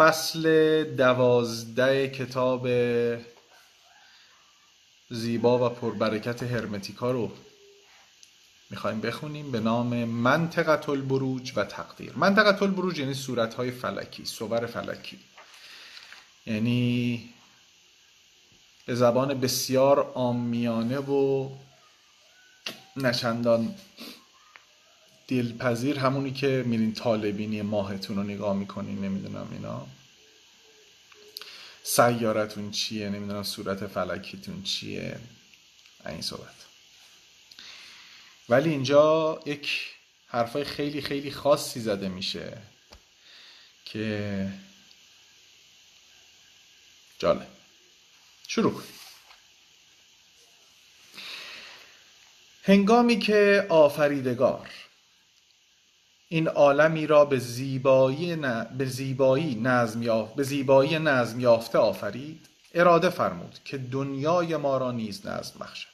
فصل دوازده کتاب زیبا و پربرکت هرمتیکا رو می‌خوایم بخونیم به نام منطقت البروج و تقدیر. منطقت البروج یعنی صورت های فلکی صور فلکی. یعنی به زبان بسیار آمیانه و نچندان دلپذیر همونی که میرین طالبینی ماهتون رو نگاه می‌کنین نمی‌دونم اینا. سیارتون چیه؟ نمی‌دونم صورت فلکیتون چیه؟ این صحبت. ولی اینجا یک حرفای خیلی خیلی خاصی زده میشه که جالب. شروع کنیم. هنگامی که آفریدگار این عالمی را به زیبایی, به زیبایی نظم یافت به زیبایی نظم یافته آفرید. اراده فرمود که دنیای ما را نیز نظم بخشد.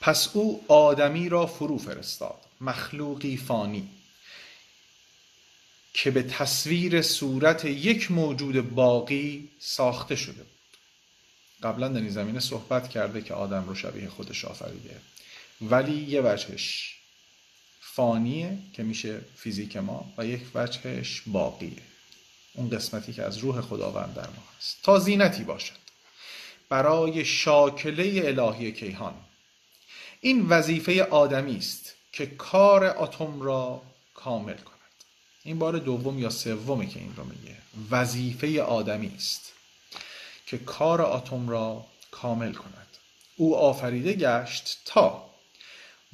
پس او آدمی را فرو فرستاد مخلوقی فانی که به تصویر صورت یک موجود باقی ساخته شده بود. قبلا در این زمینه صحبت کرده که آدم رو شبیه خودش آفریده. ولی یه وجهش فانیه که میشه فیزیک ما و یک وجهش باقیه. اون قسمتی که از روح خداوند در ما هست. تا زینتی باشد. برای شاکله الهی کیهان. این وظیفه آدمی است که کار اتم را کامل کند. این بار دوم یا سومه که این رو میگه. وظیفه آدمی است که کار اتم را کامل کند. او آفریده گشت تا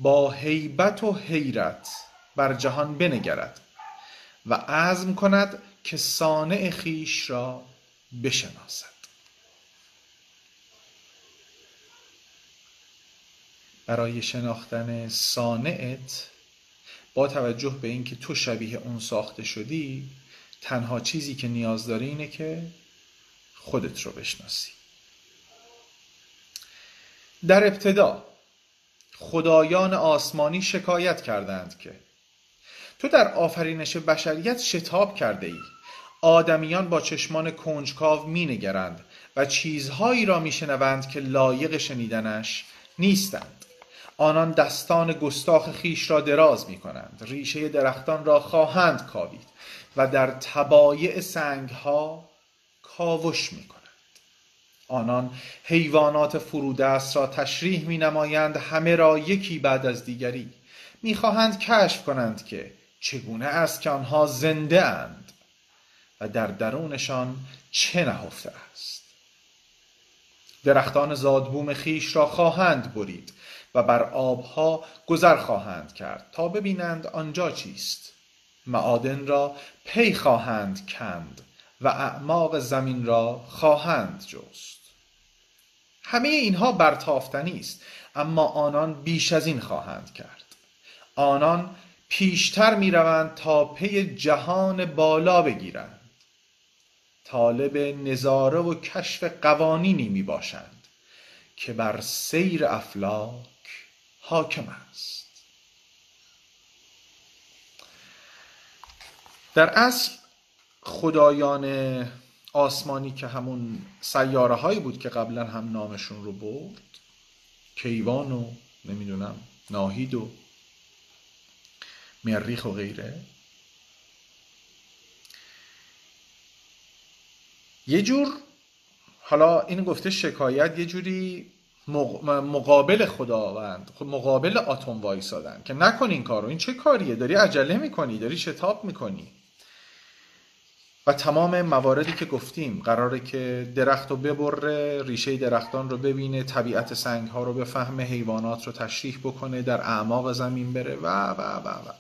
با هیبت و حیرت بر جهان بنگرد و عزم کند که صانع خیش را بشناسد. برای شناختن صانعت با توجه به اینکه تو شبیه اون ساخته شدی تنها چیزی که نیاز داری اینه که خودت رو بشناسی. در ابتدا خدایان آسمانی شکایت کردند که تو در آفرینش بشریت شتاب کرده ای آدمیان با چشمان کنجکاو می نگرند و چیزهایی را می شنوند که لایق شنیدنش نیستند. آنان دستان گستاخ خیش را دراز می کنند ریشه درختان را خواهند کاوید و در تبایع سنگ ها کاوش می کنند آنان حیوانات فرودست را تشریح می نمایند همه را یکی بعد از دیگری. می خواهند کشف کنند که چگونه است که آنها زنده اند و در درونشان چه نهفته است. درختان زادبوم خیش را خواهند برید و بر آبها گذر خواهند کرد تا ببینند آنجا چیست. معادن را پی خواهند کند و اعماق زمین را خواهند جست. همه اینها برتافتنی است اما آنان بیش از این خواهند کرد. آنان پیشتر می روند تا پی جهان بالا بگیرند. طالب نظاره و کشف قوانینی می باشند که بر سیر افلاک حاکم است. در اصل خدایان آسمانی که همون سیاره هایی بود که قبلا هم نامشون رو برد کیوان و نمی‌دونم ناهید و مریخ و غیره. یه جور حالا این گفته شکایت یه جوری مقابل خداوند خب مقابل آتوم وایسادن که نکن این کارو این چه کاریه؟ داری عجله می‌کنی داری شتاب می‌کنی. و تمام مواردی که گفتیم قراره که درخت رو ببره ریشه درختان رو ببینه طبیعت سنگ ها رو بفهمه حیوانات رو تشریح بکنه در اعماق زمین بره و و و و.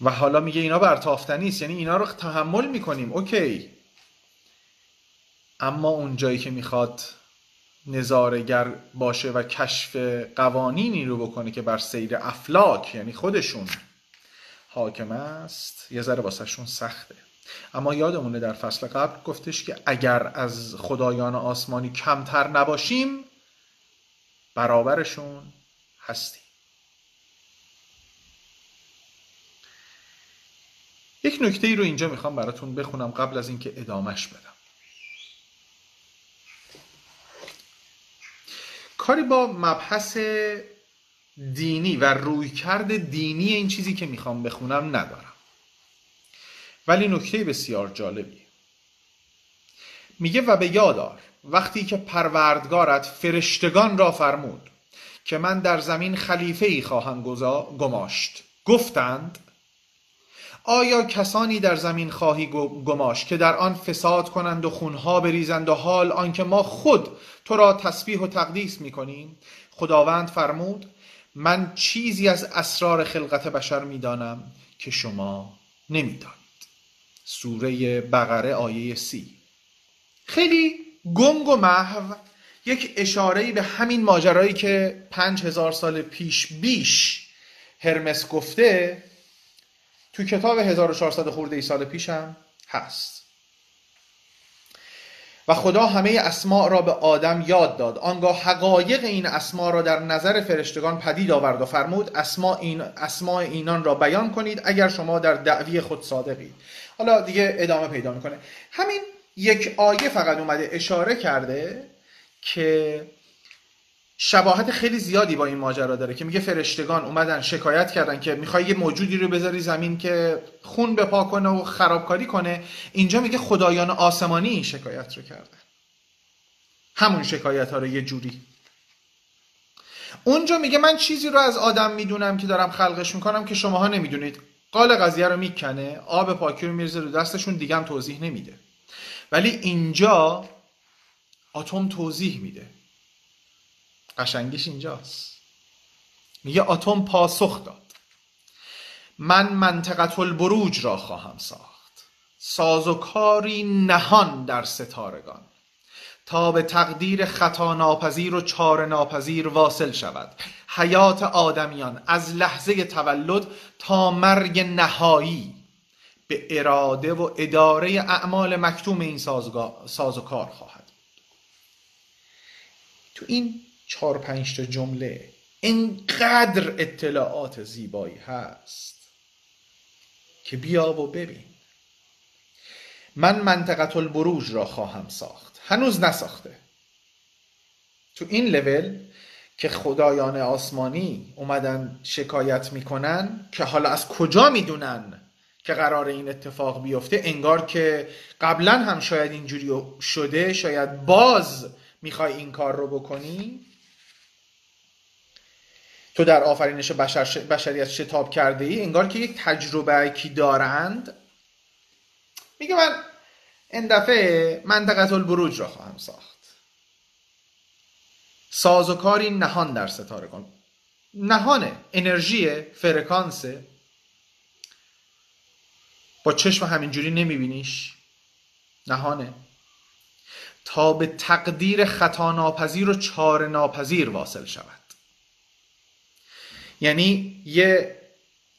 و حالا میگه اینا برتافتنی است یعنی اینا رو تحمل می‌کنیم. اوکی. اما اون جایی که می‌خواد نظارگر باشه و کشف قوانینی رو بکنه که بر سیر افلاک یعنی خودشون حاکم است یه ذره واسهشون سخته. اما یادمونه در فصل قبل گفتش که اگر از خدایان آسمانی کمتر نباشیم برابرشون هستیم. یک نکته ای رو اینجا می‌خوام براتون بخونم قبل از اینکه ادامش بدم. کاری با مبحث دینی و رویکرد دینی این چیزی که می‌خوام بخونم ندارم. ولی نکته بسیار جالبی میگه و به یادار وقتی که پروردگارت فرشتگان را فرمود که من در زمین خلیفه ای خواهم گماشت گفتند آیا کسانی در زمین خواهی گماشت که در آن فساد کنند و خونها بریزند و حال آنکه ما خود تو را تسبیح و تقدیس می‌کنیم؟ خداوند فرمود من چیزی از اسرار خلقت بشر می‌دانم که شما نمی‌دانید. سوره بقره آیه سی. خیلی گنگ و محو یک اشاره به همین ماجرایی که پنج هزار سال پیش بیش هرمس گفته تو کتاب 1400 خورده ای سال پیشم هست. و خدا همه اسماع را به آدم یاد داد. آنگاه حقایق این اسماع را در نظر فرشتگان پدید آورد و فرمود اسماع, این اسماع اینان را بیان کنید اگر شما در دعوی خود صادقید. حالا دیگه ادامه پیدا می‌کنه. همین یک آیه فقط اومده اشاره کرده که شباهت خیلی زیادی با این ماجرا داره که میگه فرشتگان اومدن شکایت کردن که می‌خوای یه موجودی رو بذاری زمین که خون بپا کنه و خرابکاری کنه. اینجا میگه خدایان آسمانی این شکایت رو کردن. همون شکایت ها رو یه جوری. اونجا میگه من چیزی رو از آدم می‌دونم که دارم خلقش می‌کنم که شماها نمی‌دونید. قال قضیه رو می‌کنه آب پاکی رو میرزه رو دستشون دیگه هم توضیح نمیده. ولی اینجا اتم توضیح میده. قشنگیش اینجاست. میگه اتم پاسخ داد. من منطقت البروج را خواهم ساخت. ساز و کاری نهان در ستارگان. تا به تقدیر خطا ناپذیر و چار ناپذیر واصل شود. حیات آدمیان از لحظه تولد تا مرگ نهایی. به اراده و اداره اعمال مکتوم این ساز و کار خواهد تو این چهار پنج تا جمله. انقدر اطلاعات زیبایی هست که بیا و ببین. من منطقت البروج را خواهم ساخت. هنوز نساخته. تو این لول که خدایان آسمانی اومدن شکایت می‌کنن که حالا از کجا می‌دونن که قرار این اتفاق بیفته انگار که قبلا هم شاید اینجوری شده شاید باز می‌خوای این کار رو بکنی. تو در آفرینش بشر بشریت شتاب کرده ای انگار که یک تجربه کی دارند. میگه من این دفعه منطقه البروج را خواهم ساخت. سازوکاری نهان در ستاره کن. نهانه انرژی فرکانس. با چشم همینجوری نمیبینیش. نهانه. تا به تقدیر خطا ناپذیر و چار ناپذیر واصل شود. یعنی یه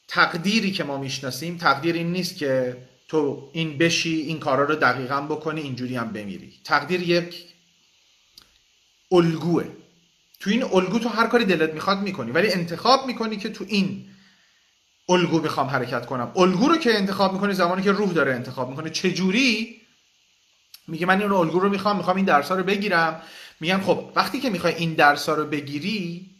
تقدیری که ما می‌شناسیم تقدیر این نیست که تو این بشی این کارا رو دقیقا بکنی اینجوری هم بمیری. تقدیر یک الگوه. تو این الگو تو هر کاری دلت می‌خواد می‌کنی ولی انتخاب می‌کنی که تو این الگو می‌خوام حرکت کنم. الگو رو که انتخاب می‌کنی زمانی که روح داره انتخاب می‌کنه. چجوری؟ میگه من این الگو رو می‌خوام می‌خوام این درس رو بگیرم. میگم خب وقتی که می‌خوای این درس رو بگیری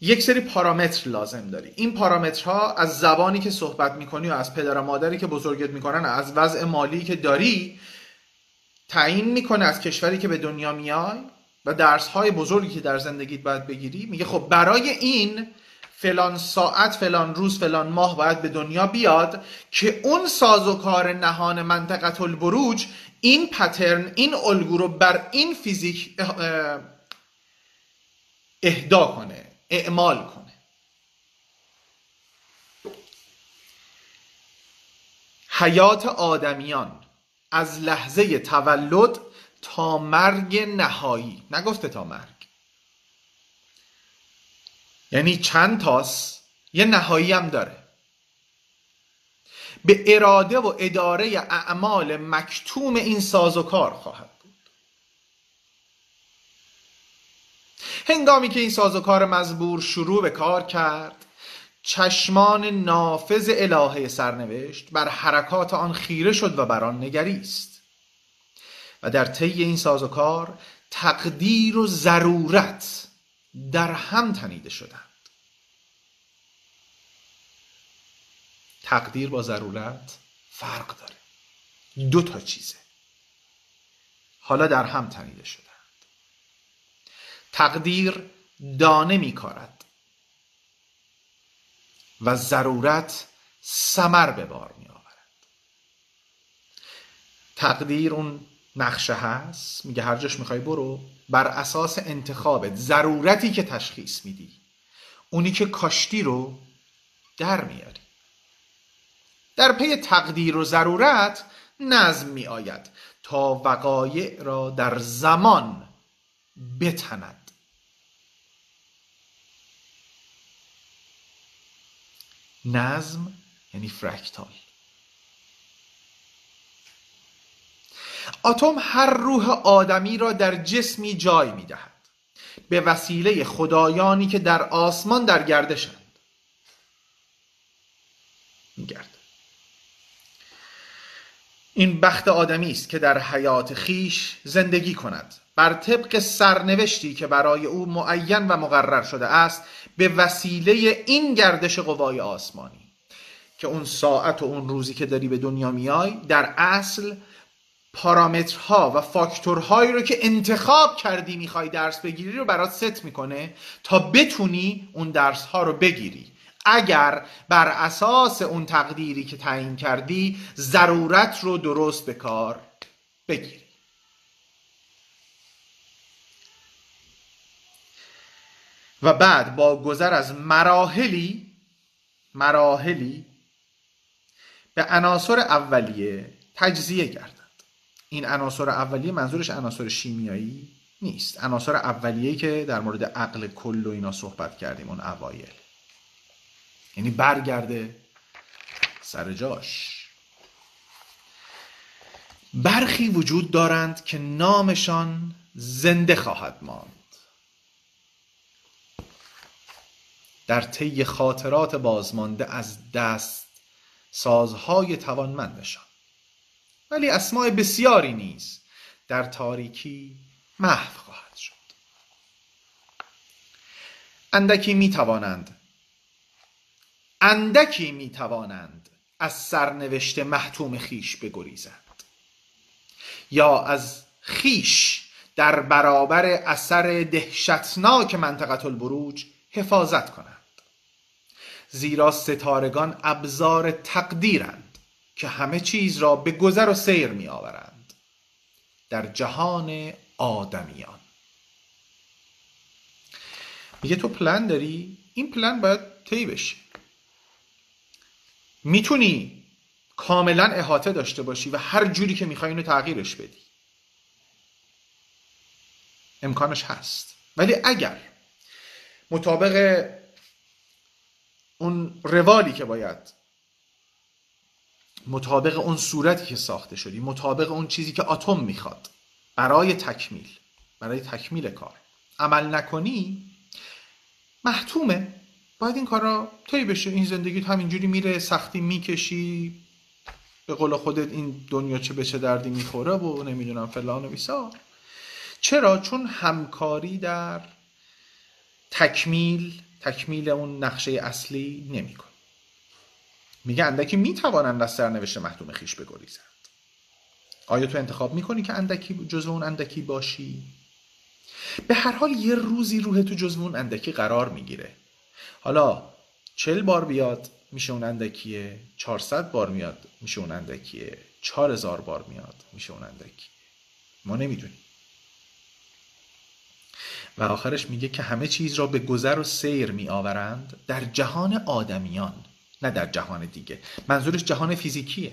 یک سری پارامتر لازم داری. این پارامترها از زبانی که صحبت می‌کنی و از پدر و مادری که بزرگت می‌کنن از وضع مالی که داری تعیین می‌کنه از کشوری که به دنیا میای و درس های بزرگی که در زندگیت باید بگیری. میگه خب برای این فلان ساعت فلان روز فلان ماه باید به دنیا بیاد که اون سازوکار نهان منطقه البروج این پترن این الگو رو بر این فیزیک اهدا کنه. اعمال کنه. حیات آدمیان از لحظه تولد تا مرگ نهایی. نگفته تا مرگ. یعنی چند تاس؟ یه نهایی هم داره. به اراده و اداره اعمال مکتوم این کار خواهد. هنگامی که این سازوکار مزبور شروع به کار کرد چشمان نافذ الهه سرنوشت بر حرکات آن خیره شد و بر آن نگریست. و در طی این سازوکار تقدیر و ضرورت در هم تنیده شدند. تقدیر با ضرورت فرق داره. دو تا چیزه. حالا در هم تنیده شدند تقدیر دانه میکارد و ضرورت سمر به بار می آورد تقدیر اون نقشه هست؟ میگه هر جاش می‌خوای برو. بر اساس انتخابت ضرورتی که تشخیص میدی اونی که کاشتی رو در میاری. در پی تقدیر و ضرورت نظم می آید تا وقایع را در زمان بتند. نظم یعنی فرکتال اتم هر روح آدمی را در جسمی جای می دهد به وسیله خدایانی که در آسمان در گردشند. میگرد. این بخت آدمی است که در حیات خیش زندگی کند. بر طبق سرنوشتی که برای او معین و مقرر شده است به وسیله این گردش قوای آسمانی که اون ساعت و اون روزی که داری به دنیا میای در اصل پارامترها و فاکتورهایی رو که انتخاب کردی می‌خوای درس بگیری رو برات ست می‌کنه تا بتونی اون درس ها رو بگیری. اگر بر اساس اون تقدیری که تعیین کردی ضرورت رو درست به کار بگیری. و بعد با گذر از مراحلی مراحلی به عناصر اولیه تجزیه گردند این عناصر اولیه منظورش عناصر شیمیایی نیست. عناصر اولیه که در مورد عقل کل و اینا صحبت کردیم اون اوایل. یعنی برگرده سر جاش. برخی وجود دارند که نامشان زنده خواهد ماند. در طی خاطرات بازمانده از دست سازهای توانمندشان ولی اسماع بسیاری نیز در تاریکی محو خواهد شد. اندکی می توانند اندکی می توانند از سرنوشت محتوم خیش بگریزند. یا از خیش در برابر اثر دهشتناک منطقه البروج حفاظت کنند. زیرا ستارگان ابزار تقدیرند که همه چیز را به گذر و سیر می آورند در جهان آدمیان. میگه تو پلن داری؟ این پلن باید طی بشه. می‌تونی کاملا احاطه داشته باشی و هر جوری که می‌خوای اینو تغییرش بدی. امکانش هست. ولی اگر مطابق اون روالی که باید مطابق اون صورتی که ساخته شدی مطابق اون چیزی که اتم می‌خواد برای تکمیل برای تکمیل کار. عمل نکنی محتومه. باید این کار را طی بشه. این زندگیت همینجوری میره سختی می‌کشی. به قول خودت این دنیا چه به چه دردی می‌خوره و نمی‌دونم فلان و بیسار چرا؟ چون همکاری در تکمیل تکمیل اون نقشه اصلی نمیکن میگه اندکی می‌توانند از سرنوشت محتوم خیش بگریزند. آیا تو انتخاب می‌کنی که اندکی جزو اون اندکی باشی؟ به هر حال یه روزی روح تو جزو اون اندکی قرار می‌گیره. حالا چل بار بیاد میشه اون اندکیه 400 بار میاد میشه اون اندکیه 4000 بار میاد میشه اون اندکیه ما نمی‌دونیم. و آخرش میگه که همه چیز را به گذر و سیر می آورند در جهان آدمیان نه در جهان دیگه. منظورش جهان فیزیکیه.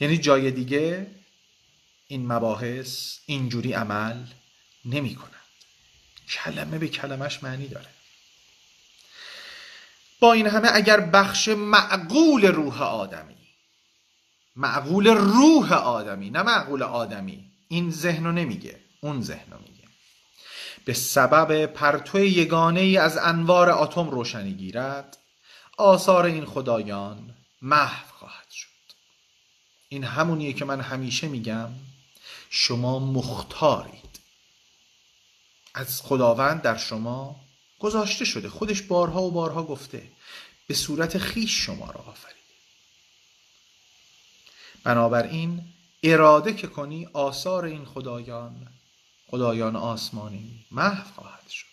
یعنی جای دیگه این مباحث اینجوری عمل نمی کنند کلمه به کلمش معنی داره. با این همه اگر بخش معقول روح آدمی معقول روح آدمی نه معقول آدمی این ذهن رو نمیگه اون ذهن رو میگه. به سبب پرتو یگانه ای از انوار اتم روشنی گیرد آثار این خدایان محو خواهد شد. این همونیه که من همیشه میگم شما مختارید. از خداوند در شما گذاشته شده خودش بارها و بارها گفته به صورت خیش شما را آفریده. بنابراین اراده که کنی آثار این خدایان خدایان آسمانی محو خواهد شد.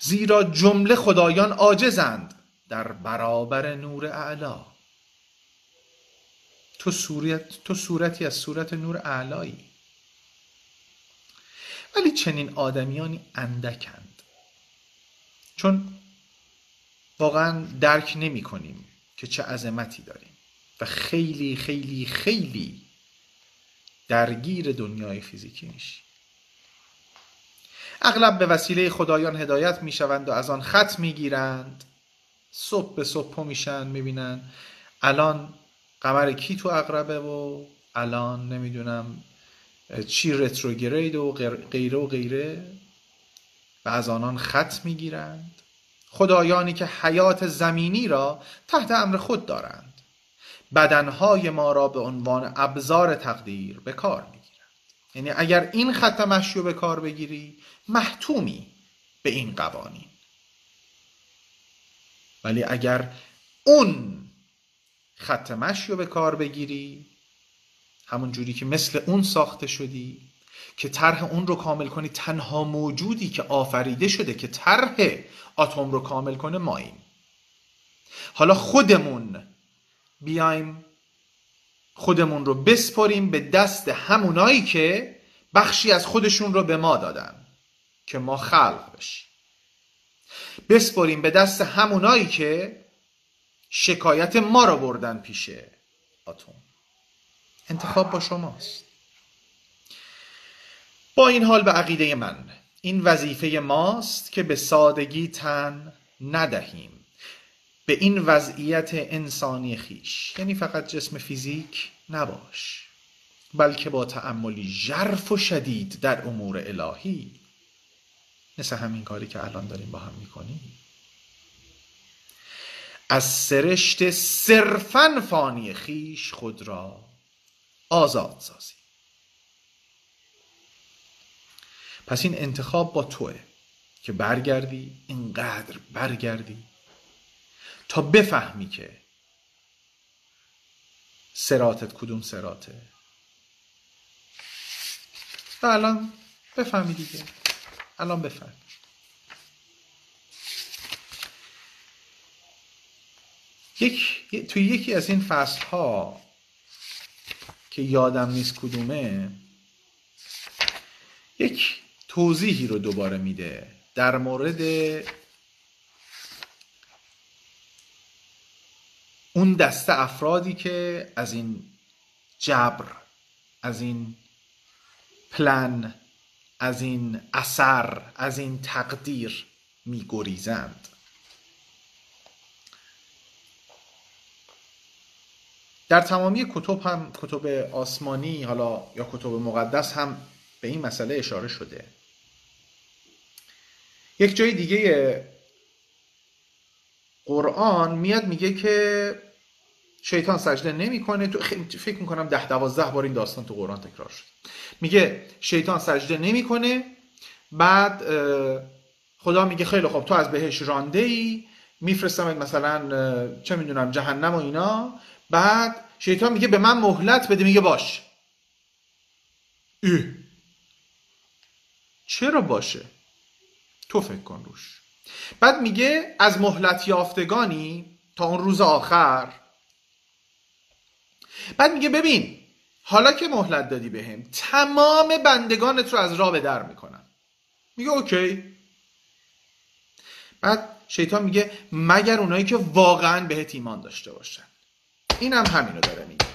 زیرا جمله خدایان عاجزند در برابر نور اعلا. تو, صورت، تو صورتی از صورت نور اعلایی. ولی چنین آدمیانی اندکند. چون واقعا درک نمی کنیم که چه عظمتی داریم. و خیلی خیلی خیلی درگیر دنیای فیزیکی میشی. اغلب به وسیله خدایان هدایت می‌شوند و از آن خط می‌گیرند. صبح به صبح میشن می‌بینن الان قمر کی تو اقربه و الان نمی‌دونم چی رتروگرید و غیره و غیره و از آنان خط می‌گیرند. خدایانی که حیات زمینی را تحت امر خود دارند. بدنهای ما را به عنوان ابزار تقدیر به کار می‌گیرند. یعنی اگر این خط مشی به کار بگیری محتومی به این قوانین. ولی اگر اون خط مشی رو به کار بگیری همون جوری که مثل اون ساخته شدی که طرح اون رو کامل کنی تنها موجودی که آفریده شده که طرح اتم رو کامل کنه ماییم حالا خودمون بیایم خودمون رو بسپریم به دست همونایی که بخشی از خودشون رو به ما دادن که ما خلق بشیم. بسپریم به دست همونایی که شکایت ما رو بردن پیش اتم انتخاب با شماست. با این حال به عقیده من این وظیفه ماست که به سادگی تن ندهیم. به این وضعیت انسانی خیش. یعنی فقط جسم فیزیک نباش بلکه با تعملی ژرف و شدید در امور الهی. مثل همین کاری که الان داریم با هم می‌کنیم. از سرشت صرفا فانی خیش خود را آزاد سازی پس این انتخاب با توه که برگردی اینقدر برگردی تا بفهمی که سراتت کدوم سراته. و الان بفهمی دیگه. الان بفهم یک توی یکی از این فصل ها که یادم نیست کدومه یک توضیحی رو دوباره میده در مورد اون دسته افرادی که از این جبر از این پلن از این اثر از این تقدیر میگریزند. در تمامی کتب هم کتب آسمانی حالا یا کتب مقدس هم به این مسئله اشاره شده. یک جای دیگه قرآن میاد میگه که شیطان سجده نمی‌کنه. تو فکر می‌کنم ده دوازده بار این داستان تو قرآن تکرار شد. میگه شیطان سجده نمی‌کنه. بعد خدا میگه خیلی خوب تو از بهش رانده ای میفرستم مثلا چه می‌دونم جهنم و اینا. بعد شیطان میگه به من مهلت بده. میگه باش. ای. چرا باشه؟ تو فکر کن روش. بعد میگه از مهلت یافتگانی تا اون روز آخر بعد میگه ببین حالا که مهلت دادی بهم تمام بندگانت رو از راه به در می‌کنم. میگه اوکی. بعد شیطان میگه مگر اونایی که واقعا بهت ایمان داشته باشن. این هم همینو داره میگه.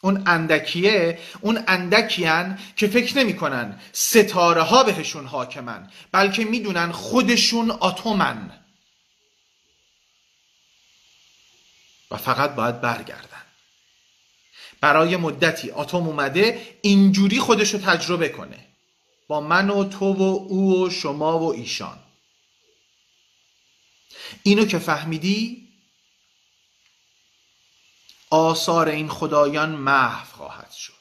اون اندکیه اون اندکیان که فکر نمی‌کنن ستاره ها بهشون حاکمن بلکه می‌دونن خودشون اتمن. و فقط باید برگردن. برای مدتی اتم اومده اینجوری خودش رو تجربه کنه. با من و تو و او و شما و ایشان. اینو که فهمیدی؟ آثار این خدایان محو خواهد شد.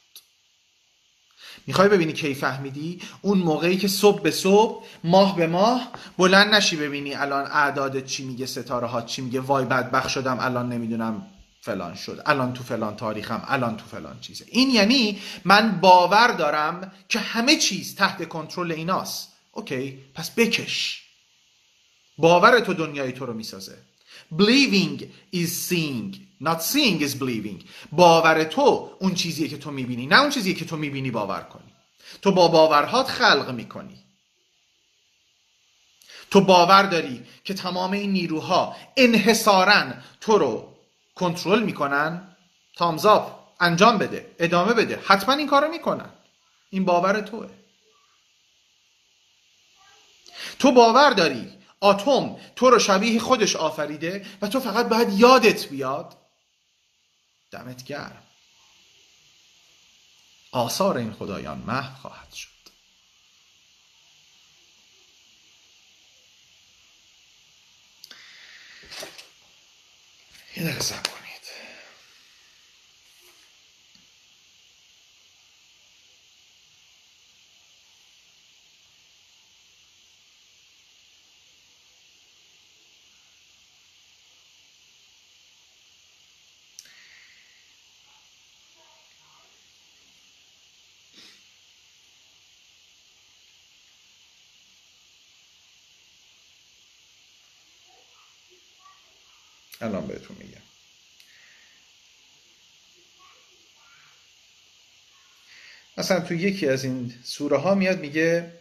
می‌خوای ببینی کی فهمیدی؟ اون موقعی که صبح به صبح ماه به ماه بلند نشی ببینی الان اعدادت چی میگه ستاره ها چی میگه. وای بدبخ شدم الان نمی‌دونم فلان شد الان تو فلان تاریخم الان تو فلان چیزه. این یعنی من باور دارم که همه چیز تحت کنترل ایناست. اوکی پس بکش. باور تو دنیای تو رو می‌سازه. Believing is seeing not seeing is believing. باور تو اون چیزیه که تو می‌بینی نه اون چیزیه که تو می‌بینی باور کنی. تو با باورهات خلق می‌کنی. تو باور داری که تمام این نیروها انحصارا تو رو کنترل می‌کنن تامزاب انجام بده ادامه بده حتما این کارو می‌کنن. این باور توه. تو باور داری آتوم تو رو شبیه خودش آفریده و تو فقط باید یادت بیاد؟ دمت گرم. آثار این خدایان محو خواهد شد. یه دقیقه سب کنید الان بهتون میگم. مثلا تو یکی از این سوره ها میاد میگه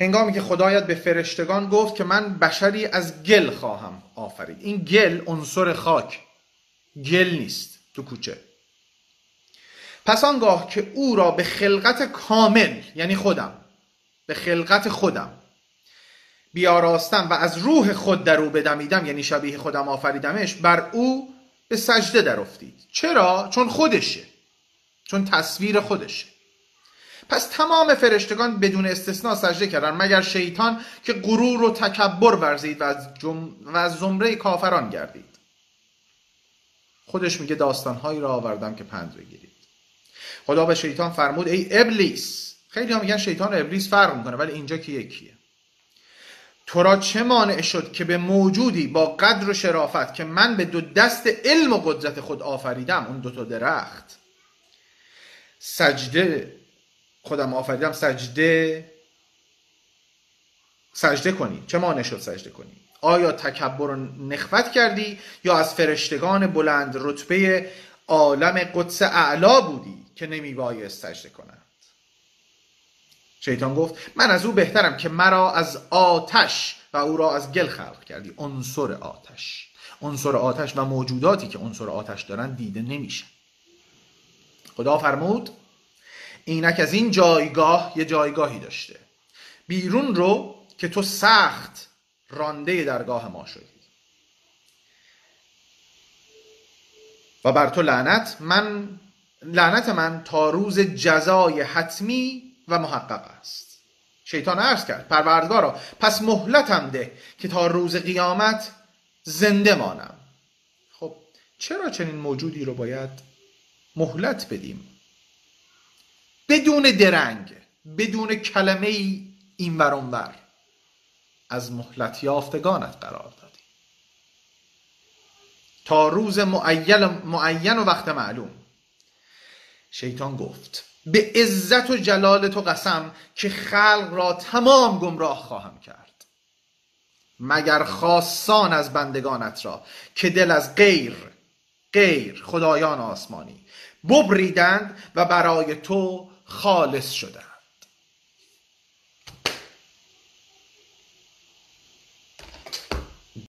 هنگامی که خدایت به فرشتگان گفت که من بشری از گل خواهم آفرید. این گل عنصر خاک. گل نیست تو کوچه. پس آنگاه که او را به خلقت کامل یعنی خودم به خلقت خودم بیاراستم و از روح خود در او بدمیدم یعنی شبیه خودم آفریدمش بر او به سجده در افتید. چرا؟ چون خودشه. چون تصویر خودشه. پس تمام فرشتگان بدون استثناء سجده کردن مگر شیطان که غرور و تکبر ورزید و از, جم... و از زمره کافران گردید؟ خودش میگه داستانهایی را آوردم که پند بگیرید. خدا به شیطان فرمود ای ابلیس. خیلی هم میگن شیطان و ابلیس فرق می‌کنه ولی اینجا که یکیه. تو را چه مانع شد که به موجودی با قدر و شرافت که من به دو دست علم و قدرت خود آفریدم اون دو تا درخت سجده خودم آفریدم سجده. سجده کنی. چه مانع شد سجده کنی؟ آیا تکبر و نخوت کردی یا از فرشتگان بلند رتبه عالم قدس اعلا بودی که نمی بایست سجده کنند؟ شیطان گفت من از او بهترم که مرا از آتش و او را از گل خلق کردی. عنصر آتش. عنصر آتش و موجوداتی که عنصر آتش دارن دیده نمیشه خدا فرمود اینک از این جایگاه یه جایگاهی داشته. بیرون رو که تو سخت رانده درگاه ما شدی. و بر تو لعنت من لعنت من تا روز جزای حتمی و محقق است. شیطان عرض کرد پروردگارا پس مهلتم ده که تا روز قیامت زنده مانم. خب چرا چنین موجودی رو باید مهلت بدیم؟ بدون درنگ بدون کلمه ای این ور از مهلت یافتگانت قرار دادی. تا روز معین, معین و وقت معلوم. شیطان گفت به عزت و جلال تو قسم که خلق را تمام گمراه خواهم کرد. مگر خاصان از بندگانت را که دل از غیر غیر خدایان آسمانی ببریدند و برای تو خالص شدند